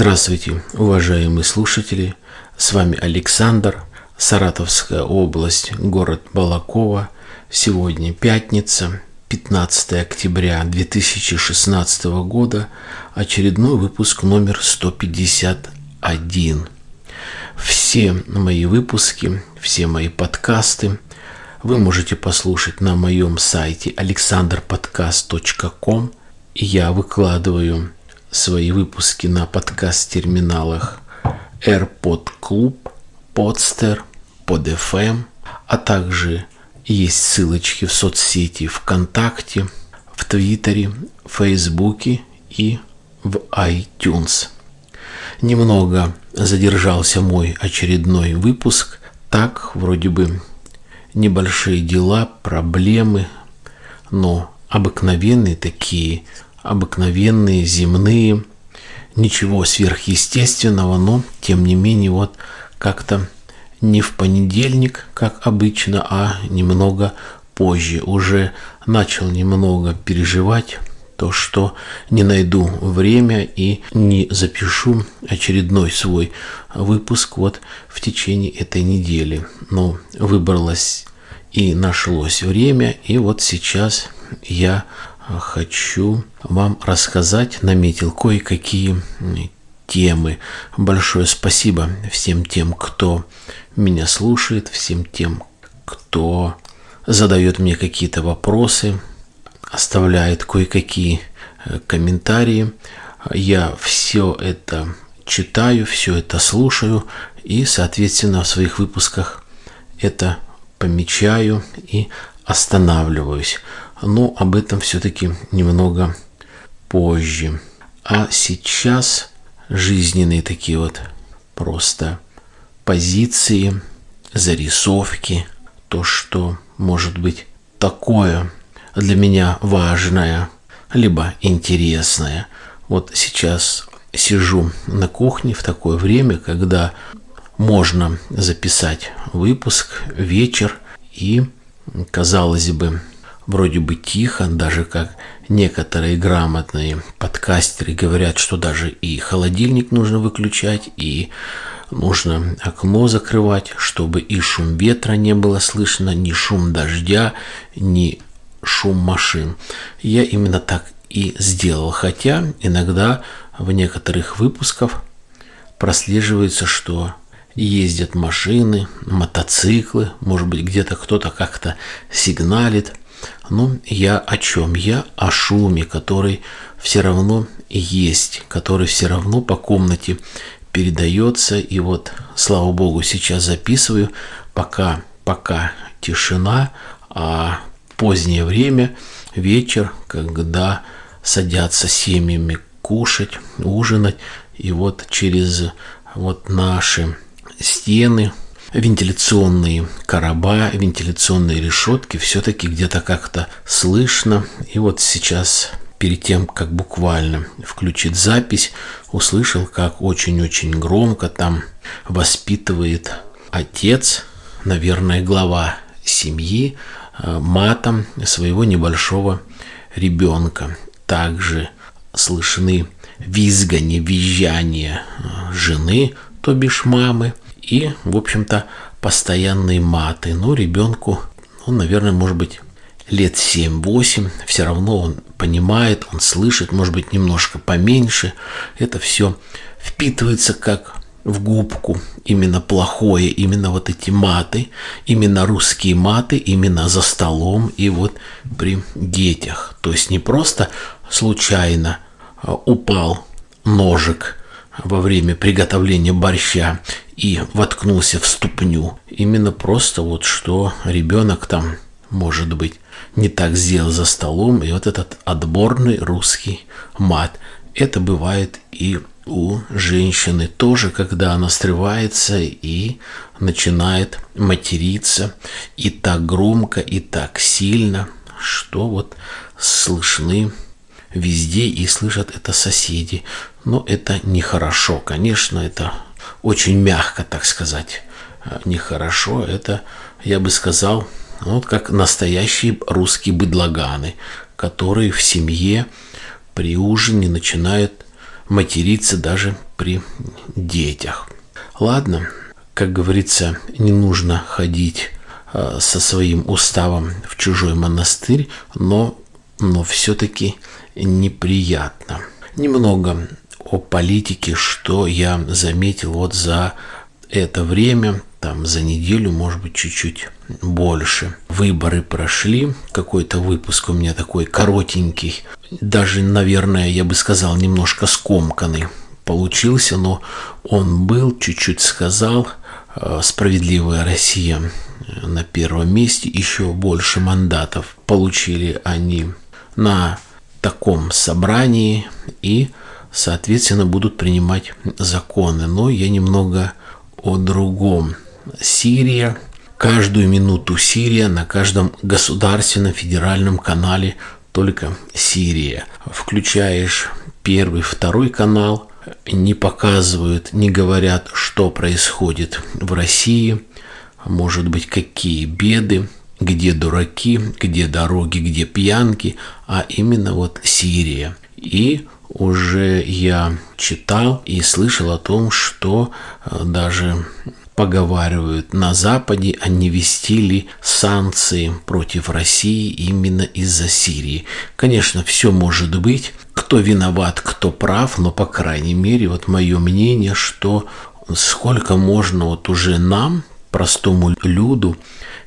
Здравствуйте, уважаемые слушатели. С вами Александр, Саратовская область, город Балакова. Сегодня пятница, 15 октября 2016 года, очередной выпуск номер 151. Все мои выпуски, все мои подкасты вы можете послушать на моем сайте alexanderpodcast.com. Я выкладываю свои выпуски на подкаст-терминалах AirPod Club, Podster, PodFM, а также есть ссылочки в соцсети ВКонтакте, в Твиттере, Фейсбуке и в iTunes. Немного задержался мой очередной выпуск. Так, вроде бы небольшие дела, проблемы, но обыкновенные такие, обыкновенные, земные, ничего сверхъестественного, но тем не менее вот как-то не в понедельник, как обычно, а немного позже. Уже начал немного переживать то, что не найду время и не запишу очередной свой выпуск вот в течение этой недели. Но выбралось и нашлось время, и вот сейчас я хочу вам рассказать, наметил кое-какие темы. Большое спасибо всем тем, кто меня слушает, всем тем, кто задает мне какие-то вопросы, оставляет кое-какие э, комментарии. Я все это читаю, все это слушаю и, соответственно, в своих выпусках это помечаю и останавливаюсь. Но об этом все-таки немного позже. А сейчас жизненные такие вот просто позиции, зарисовки, то, что может быть такое для меня важное, либо интересное. Вот сейчас сижу на кухне в такое время, когда можно записать выпуск вечер и, казалось бы, вроде бы тихо, даже как некоторые грамотные подкастеры говорят, что даже и холодильник нужно выключать, и нужно окно закрывать, чтобы и шум ветра не было слышно, ни шум дождя, ни шум машин. Я именно так и сделал, хотя иногда в некоторых выпусках прослеживается, что ездят машины, мотоциклы, может быть где-то кто-то как-то сигналит. Ну, я о чем? Я о шуме, который все равно есть, который все равно по комнате передается. И вот, слава богу, сейчас записываю, пока, пока тишина, а позднее время, вечер, когда садятся семьями кушать, ужинать. И вот через вот наши стены, вентиляционные короба, вентиляционные решетки все-таки где-то как-то слышно. И вот сейчас перед тем, как буквально включить запись, услышал, как очень-очень громко там воспитывает отец, наверное, глава семьи, э, матом своего небольшого ребенка. Также слышны визгани, визжание э, жены, то бишь мамы, и, в общем-то, постоянные маты. Но ребенку, ну, наверное, может быть, лет 7-8, все равно он понимает, он слышит, может быть, немножко поменьше. Это все впитывается как в губку именно плохое, именно вот эти маты, именно русские маты, именно за столом и вот при детях. То есть не просто случайно а, упал ножик во время приготовления борща и воткнулся в ступню. Именно просто вот что ребенок там, может быть, не так сделал за столом, и вот этот отборный русский мат. Это бывает и у женщины тоже, когда она срывается и начинает материться и так громко, и так сильно, что вот слышны везде и слышат это соседи. Но это нехорошо, конечно, это очень мягко, так сказать, нехорошо. Это, я бы сказал, вот как настоящие русские быдлаганы, которые в семье при ужине начинают материться даже при детях. Ладно, как говорится, не нужно ходить э, со своим уставом в чужой монастырь, но, но все-таки неприятно. Немного о политике, что я заметил вот за это время, там за неделю, может быть, чуть-чуть больше. Выборы прошли, какой-то выпуск у меня такой коротенький, даже, наверное, я бы сказал, немножко скомканный получился, но он был, чуть-чуть сказал, э, справедливая Россия на первом месте, еще больше мандатов получили они на таком собрании и, соответственно, будут принимать законы. Но я немного о другом. Сирия. Каждую минуту Сирия на каждом государственном федеральном канале только Сирия. Включаешь первый, второй канал, не показывают, не говорят, что происходит в России, может быть, какие беды, где дураки, где дороги, где пьянки, а именно вот Сирия. И уже я читал и слышал о том, что э, даже поговаривают на Западе, а не вести ли санкции против России именно из-за Сирии. Конечно, все может быть, кто виноват, кто прав, но, по крайней мере, вот мое мнение, что сколько можно вот уже нам, простому люду,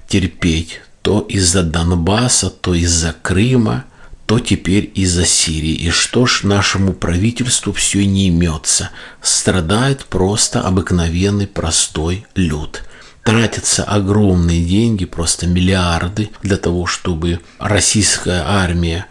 терпеть то из-за Донбасса, то из-за Крыма, то теперь из-за Сирии. И что ж нашему правительству все не имется? Страдает просто обыкновенный простой люд. Тратятся огромные деньги, просто миллиарды для того, чтобы российская армия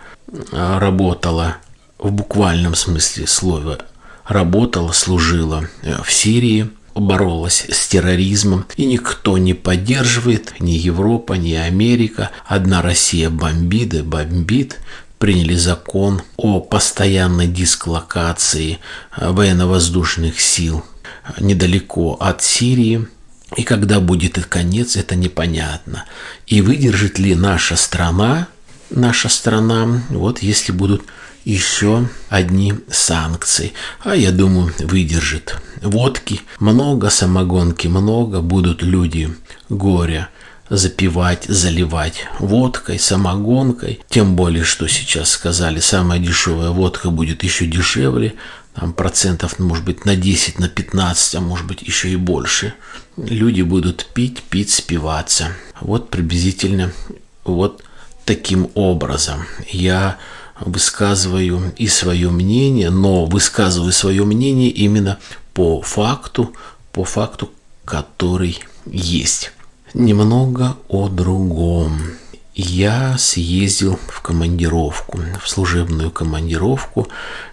а, работала в буквальном смысле слова, работала, служила э, в Сирии – боролась с терроризмом, и никто не поддерживает, ни Европа, ни Америка. Одна Россия бомбит и бомбит, приняли закон о постоянной дислокации военно-воздушных сил недалеко от Сирии. И когда будет их конец, это непонятно. И выдержит ли наша страна, наша страна, вот если будут еще одни санкции. А я думаю, выдержит. Водки много, самогонки много, будут люди горя запивать, заливать водкой, самогонкой. Тем более, что сейчас сказали, самая дешевая водка будет еще дешевле. Там процентов, может быть, на 10, на 15, а может быть еще и больше. Люди будут пить, пить, спиваться. Вот приблизительно вот таким образом. Я высказываю и свое мнение, но высказываю свое мнение именно по факту, по факту, который есть. Немного о другом. Я съездил в командировку, в служебную командировку,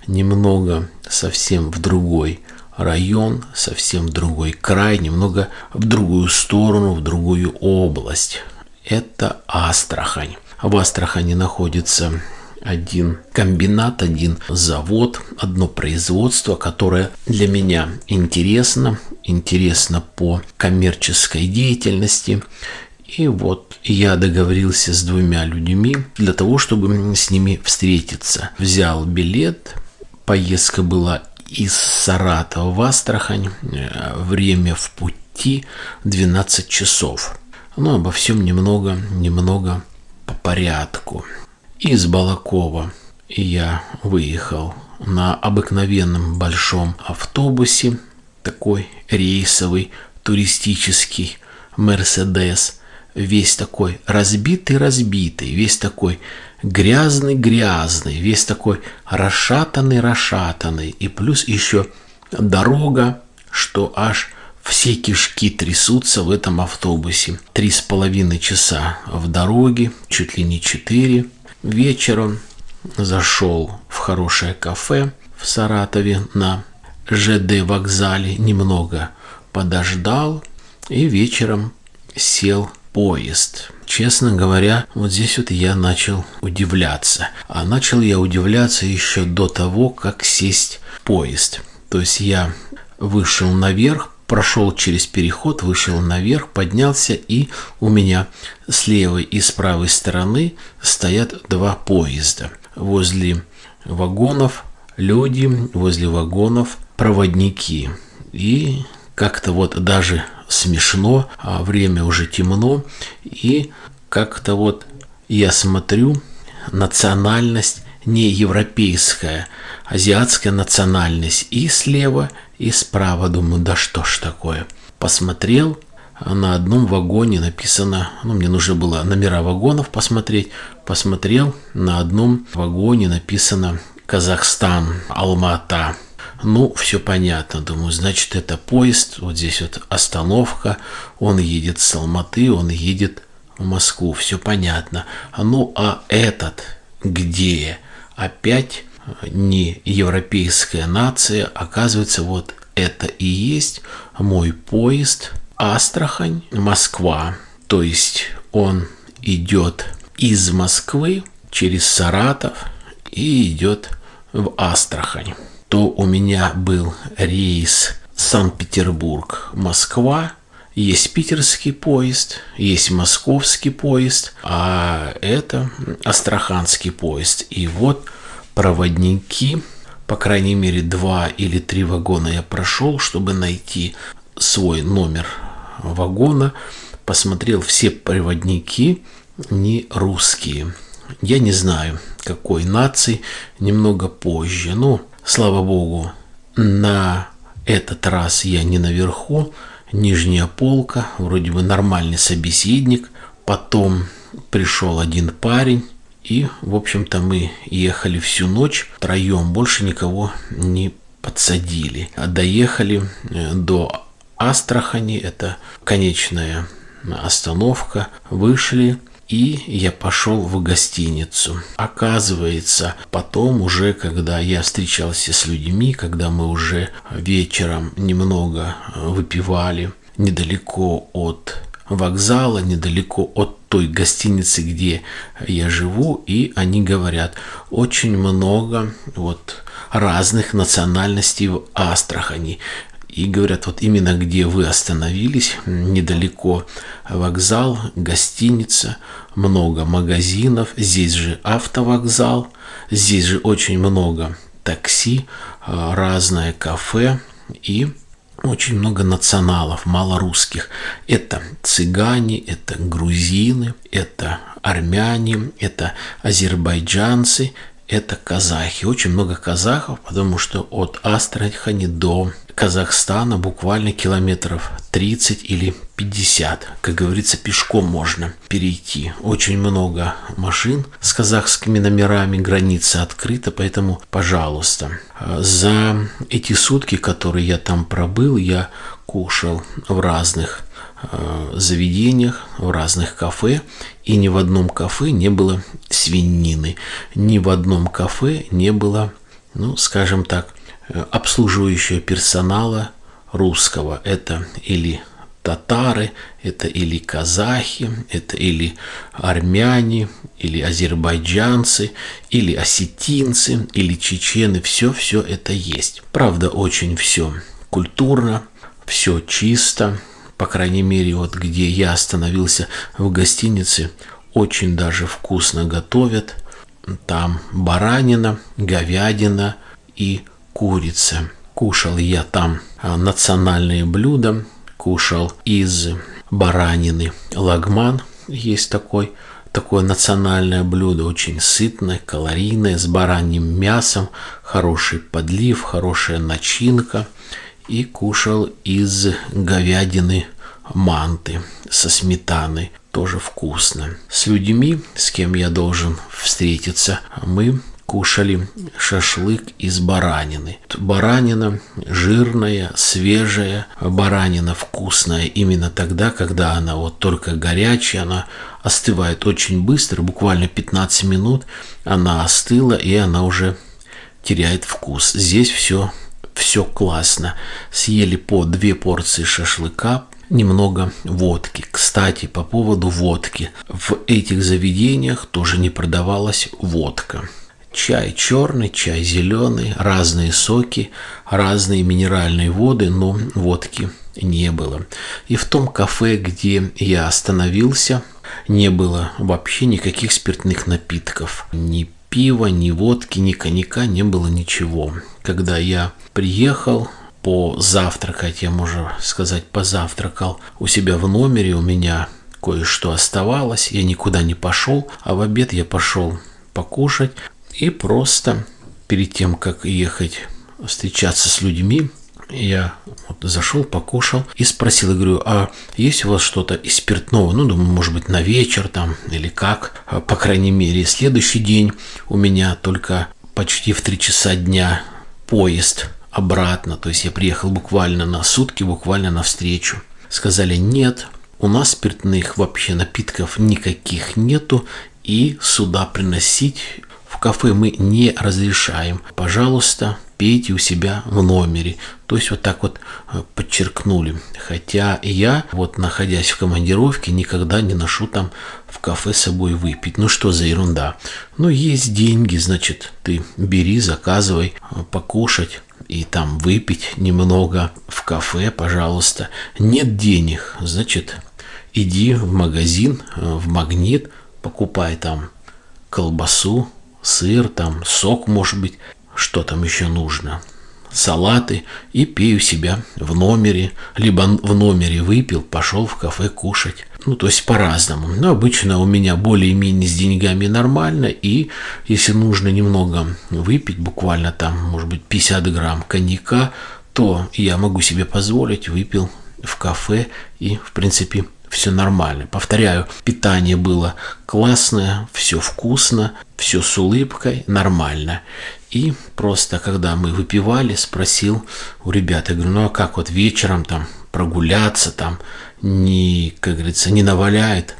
немного совсем в другой район, совсем в другой край, немного в другую сторону, в другую область. Это Астрахань. В Астрахани находится один комбинат, один завод, одно производство, которое для меня интересно, интересно по коммерческой деятельности. И вот я договорился с двумя людьми для того, чтобы с ними встретиться. Взял билет, поездка была из Саратова в Астрахань, время в пути 12 часов. Ну, обо всем немного, немного по порядку. Из Балакова я выехал на обыкновенном большом автобусе, такой рейсовый, туристический Мерседес, весь такой разбитый-разбитый, весь такой грязный-грязный, весь такой расшатанный-расшатанный, и плюс еще дорога, что аж все кишки трясутся в этом автобусе. Три с половиной часа в дороге, чуть ли не четыре. Вечером зашел в хорошее кафе в Саратове на ЖД вокзале, немного подождал и вечером сел поезд. Честно говоря, вот здесь вот я начал удивляться. А начал я удивляться еще до того, как сесть в поезд. То есть я вышел наверх, прошел через переход, вышел наверх, поднялся, и у меня с левой и с правой стороны стоят два поезда. Возле вагонов люди возле вагонов, проводники. И как-то вот даже смешно, а время уже темно, и как-то вот я смотрю, национальность не европейская, азиатская национальность и слева, и справа. Думаю, да что ж такое. Посмотрел, на одном вагоне написано, ну, мне нужно было номера вагонов посмотреть, посмотрел, на одном вагоне написано Казахстан, Алмата. Ну, все понятно, думаю, значит, это поезд, вот здесь вот остановка, он едет с Алматы, он едет в Москву, все понятно. Ну, а этот где? Опять не европейская нация, оказывается, вот это и есть мой поезд Астрахань, Москва. То есть он идет из Москвы через Саратов и идет в Астрахань. То у меня был рейс Санкт-Петербург, Москва, есть питерский поезд, есть московский поезд, а это астраханский поезд. И вот проводники, по крайней мере, два или три вагона я прошел, чтобы найти свой номер вагона, посмотрел все проводники не русские. Я не знаю, какой нации, немного позже. Но, слава богу, на этот раз я не наверху, нижняя полка, вроде бы нормальный собеседник. Потом пришел один парень, и, в общем-то, мы ехали всю ночь втроем, больше никого не подсадили. А доехали э, до Астрахани, это конечная остановка, вышли, и я пошел в гостиницу. Оказывается, потом уже, когда я встречался с людьми, когда мы уже вечером немного выпивали недалеко от вокзала, недалеко от той гостиницы, где я живу, и они говорят, очень много вот разных национальностей в Астрахани и говорят, вот именно где вы остановились, недалеко вокзал, гостиница, много магазинов, здесь же автовокзал, здесь же очень много такси, а, разное кафе и очень много националов, мало русских. Это цыгане, это грузины, это армяне, это азербайджанцы, это казахи. Очень много казахов, потому что от Астрахани до Казахстана буквально километров 30 или 50. Как говорится, пешком можно перейти. Очень много машин с казахскими номерами, граница открыта, поэтому, пожалуйста. За эти сутки, которые я там пробыл, я кушал в разных э, заведениях, в разных кафе, и ни в одном кафе не было свинины, ни в одном кафе не было, ну, скажем так, обслуживающего персонала русского. Это или татары, это или казахи, это или армяне, или азербайджанцы, или осетинцы, или чечены. Все-все это есть. Правда, очень все культурно, все чисто. По крайней мере, вот где я остановился в гостинице, очень даже вкусно готовят. Там баранина, говядина и курица. Кушал я там а, национальные блюда, кушал из баранины лагман, есть такой, такое национальное блюдо, очень сытное, калорийное, с бараньим мясом, хороший подлив, хорошая начинка. И кушал из говядины манты со сметаной, тоже вкусно. С людьми, с кем я должен встретиться, мы кушали шашлык из баранины. Баранина жирная, свежая, баранина вкусная именно тогда, когда она вот только горячая, она остывает очень быстро, буквально 15 минут она остыла и она уже теряет вкус. Здесь все все классно. Съели по две порции шашлыка, немного водки. Кстати, по поводу водки. В этих заведениях тоже не продавалась водка. Чай черный, чай зеленый, разные соки, разные минеральные воды, но водки не было. И в том кафе, где я остановился, не было вообще никаких спиртных напитков. Ни пива, ни водки, ни коньяка, не было ничего. Когда я приехал, позавтракать, я, можно сказать, позавтракал у себя в номере, у меня кое-что оставалось, я никуда не пошел, а в обед я пошел покушать и просто перед тем, как ехать встречаться с людьми, я вот зашел, покушал и спросил, говорю, а есть у вас что-то из спиртного? Ну, думаю, может быть, на вечер там или как. А, по крайней мере, следующий день у меня только почти в три часа дня поезд обратно. То есть я приехал буквально на сутки, буквально на встречу. Сказали, нет, у нас спиртных вообще напитков никаких нету, и сюда приносить в кафе мы не разрешаем. Пожалуйста, пейте у себя в номере. То есть вот так вот э, подчеркнули. Хотя я, вот находясь в командировке, никогда не ношу там в кафе с собой выпить. Ну что за ерунда. Ну есть деньги, значит, ты бери, заказывай, э, покушать и там выпить немного в кафе, пожалуйста. Нет денег, значит, иди в магазин, э, в магнит, покупай там колбасу, сыр, там сок, может быть, что там еще нужно, салаты и пей себя в номере, либо в номере выпил, пошел в кафе кушать. Ну, то есть по-разному. Но обычно у меня более-менее с деньгами нормально, и если нужно немного выпить, буквально там, может быть, 50 грамм коньяка, то я могу себе позволить, выпил в кафе и, в принципе, все нормально. Повторяю, питание было классное, все вкусно, все с улыбкой, нормально. И просто, когда мы выпивали, спросил у ребят, я говорю, ну а как вот вечером там прогуляться, там не, как говорится, не наваляет?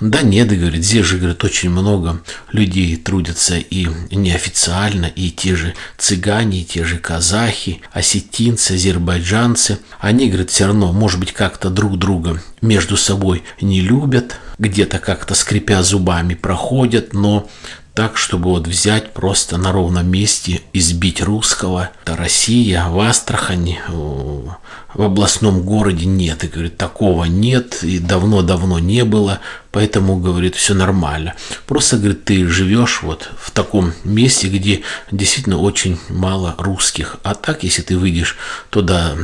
Да нет, говорит, здесь же, говорит, очень много людей трудятся и неофициально, и те же цыгане, и те же казахи, осетинцы, азербайджанцы. Они, говорит, все равно, может быть, как-то друг друга между собой не любят, где-то как-то скрипя зубами проходят, но так, чтобы вот взять просто на ровном месте, избить русского. Это Россия, в Астрахани, в областном городе нет. И говорит, такого нет, и давно-давно не было. Поэтому, говорит, все нормально. Просто, говорит, ты живешь вот в таком месте, где действительно очень мало русских. А так, если ты выйдешь туда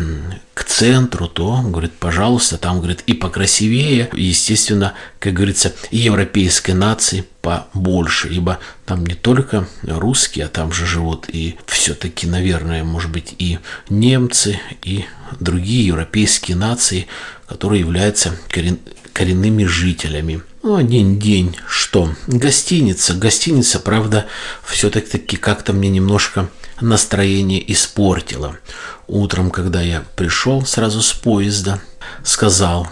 к центру, то, говорит, пожалуйста, там, говорит, и покрасивее, естественно, как говорится, европейской нации побольше, ибо там не только русские, а там же живут и все-таки, наверное, может быть, и немцы, и другие европейские нации, которые являются корен коренными жителями. Ну, один день что? Гостиница. Гостиница, правда, все-таки как-то мне немножко настроение испортила. Утром, когда я пришел сразу с поезда, сказал,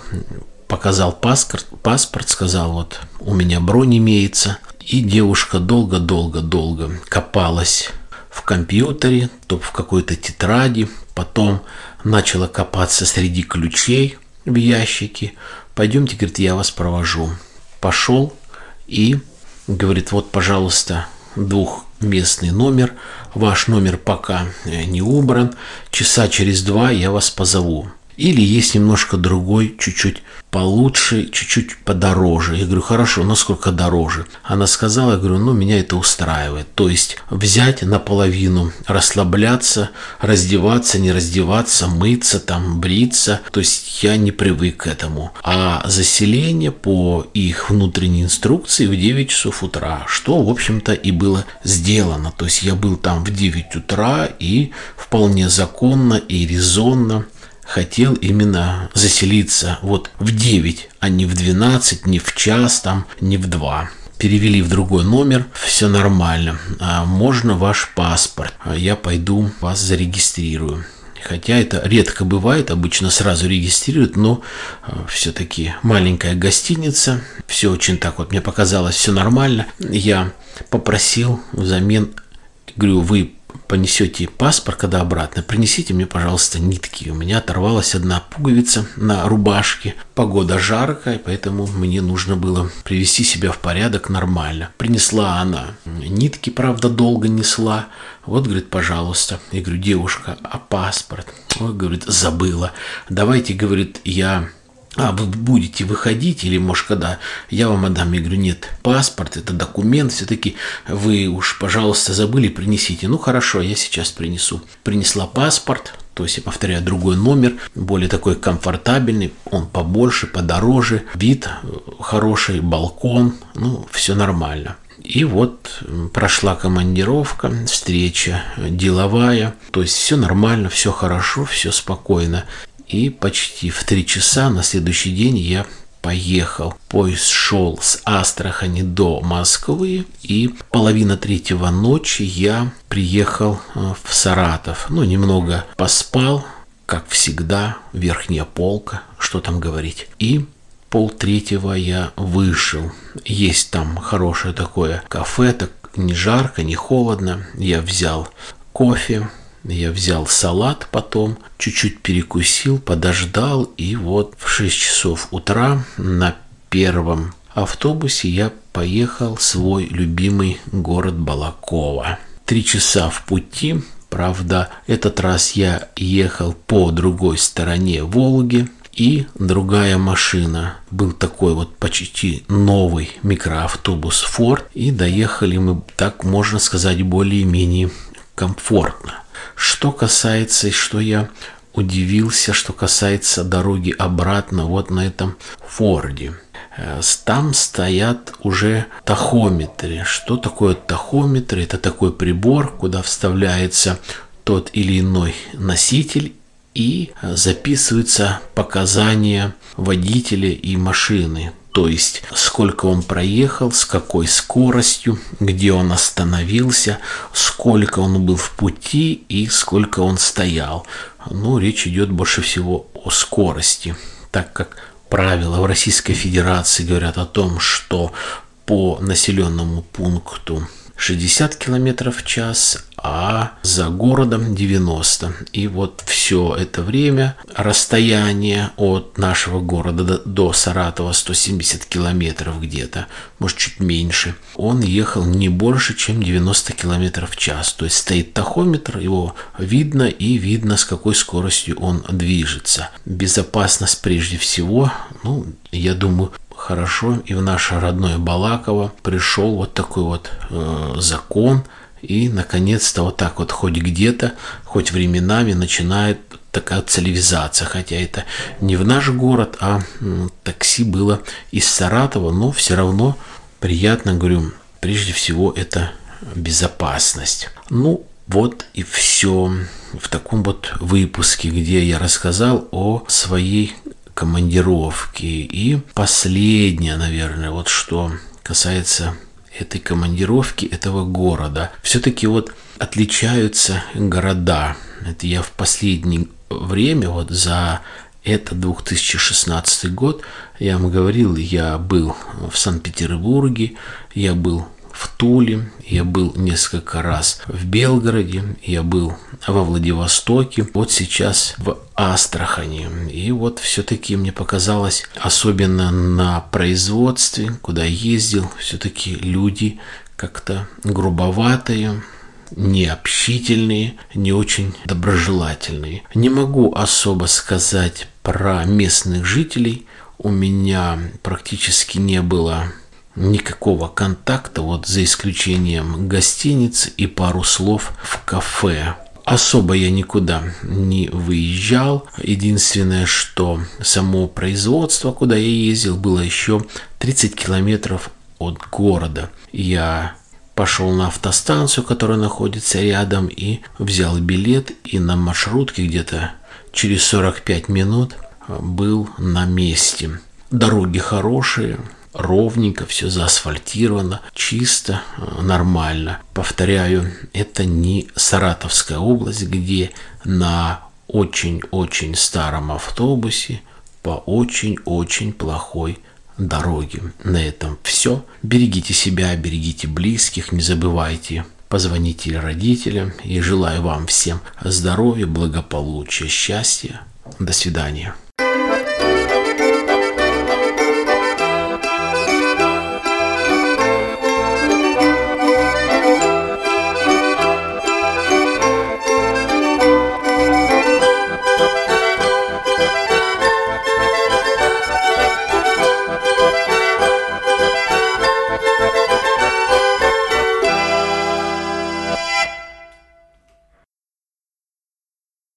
показал паспорт, паспорт, сказал, вот у меня бронь имеется. И девушка долго-долго-долго копалась в компьютере, то в какой-то тетради, потом начала копаться среди ключей в ящике, пойдемте, говорит, я вас провожу. Пошел и говорит, вот, пожалуйста, двухместный номер, ваш номер пока э, не убран, часа через два я вас позову. Или есть немножко другой, чуть-чуть получше, чуть-чуть подороже. Я говорю, хорошо, насколько дороже? Она сказала, я говорю, ну, меня это устраивает. То есть взять наполовину, расслабляться, раздеваться, не раздеваться, мыться, там, бриться. То есть я не привык к этому. А заселение по их внутренней инструкции в 9 часов утра, что, в общем-то, и было сделано. То есть я был там в 9 утра и вполне законно и резонно хотел именно заселиться вот в 9, а не в 12, не в час, там, не в 2 перевели в другой номер, все нормально. А можно ваш паспорт? А я пойду вас зарегистрирую. Хотя это редко бывает, обычно сразу регистрируют, но э, все-таки маленькая гостиница, все очень так вот, мне показалось, все нормально. Я попросил взамен, говорю, вы понесете паспорт, когда обратно, принесите мне, пожалуйста, нитки. У меня оторвалась одна пуговица на рубашке. Погода жаркая, поэтому мне нужно было привести себя в порядок нормально. Принесла она нитки, правда, долго несла. Вот, говорит, пожалуйста. Я говорю, девушка, а паспорт? Ой, говорит, забыла. Давайте, говорит, я а вы будете выходить или может когда я вам отдам, я говорю, нет, паспорт, это документ, все-таки вы уж, пожалуйста, забыли, принесите. Ну хорошо, я сейчас принесу. Принесла паспорт, то есть, я повторяю, другой номер, более такой комфортабельный, он побольше, подороже, вид хороший, балкон, ну, все нормально. И вот прошла командировка, встреча деловая, то есть все нормально, все хорошо, все спокойно. И почти в три часа на следующий день я поехал. Поезд шел с Астрахани до Москвы, и половина третьего ночи я приехал э, в Саратов. Ну, немного поспал, как всегда, верхняя полка, что там говорить. И пол третьего я вышел. Есть там хорошее такое кафе, так не жарко, не холодно. Я взял кофе, я взял салат потом, чуть-чуть перекусил, подождал, и вот в 6 часов утра на первом автобусе я поехал в свой любимый город Балакова. Три часа в пути, правда, этот раз я ехал по другой стороне Волги, и другая машина. Был такой вот почти новый микроавтобус Ford, и доехали мы, так можно сказать, более-менее комфортно. Что касается, что я удивился, что касается дороги обратно вот на этом Форде. Э, там стоят уже тахометры. Что такое тахометр? Это такой прибор, куда вставляется тот или иной носитель и записываются показания водителя и машины то есть сколько он проехал, с какой скоростью, где он остановился, сколько он был в пути и сколько он стоял. Ну, речь идет больше всего о скорости, так как правила в Российской Федерации говорят о том, что по населенному пункту 60 км в час, а за городом 90. И вот все это время расстояние от нашего города до, до Саратова 170 километров где-то, может чуть меньше. Он ехал не больше, чем 90 километров в час. То есть стоит тахометр, его видно и видно, с какой скоростью он движется. Безопасность прежде всего, ну, я думаю, хорошо, и в наше родное Балаково пришел вот такой вот э, закон, и наконец-то вот так вот хоть где-то, хоть временами начинает такая цивилизация, хотя это не в наш город, а такси было из Саратова, но все равно приятно, говорю, прежде всего это безопасность. Ну, вот и все в таком вот выпуске, где я рассказал о своей командировки. И последнее, наверное, вот что касается этой командировки, этого города. Все-таки вот отличаются города. Это я в последнее время, вот за это 2016 год, я вам говорил, я был в Санкт-Петербурге, я был в Туле, я был несколько раз в Белгороде, я был во Владивостоке, вот сейчас в Астрахани. И вот все-таки мне показалось, особенно на производстве, куда ездил, все-таки люди как-то грубоватые, необщительные, не очень доброжелательные. Не могу особо сказать про местных жителей. У меня практически не было никакого контакта, вот за исключением гостиниц и пару слов в кафе. Особо я никуда не выезжал. Единственное, что само производство, куда я ездил, было еще 30 километров от города. Я пошел на автостанцию, которая находится рядом, и взял билет, и на маршрутке где-то через 45 минут был на месте. Дороги хорошие, ровненько, все заасфальтировано, чисто, э, нормально. Повторяю, это не Саратовская область, где на очень-очень старом автобусе по очень-очень плохой дороге. На этом все. Берегите себя, берегите близких, не забывайте позвоните родителям и желаю вам всем здоровья, благополучия, счастья. До свидания.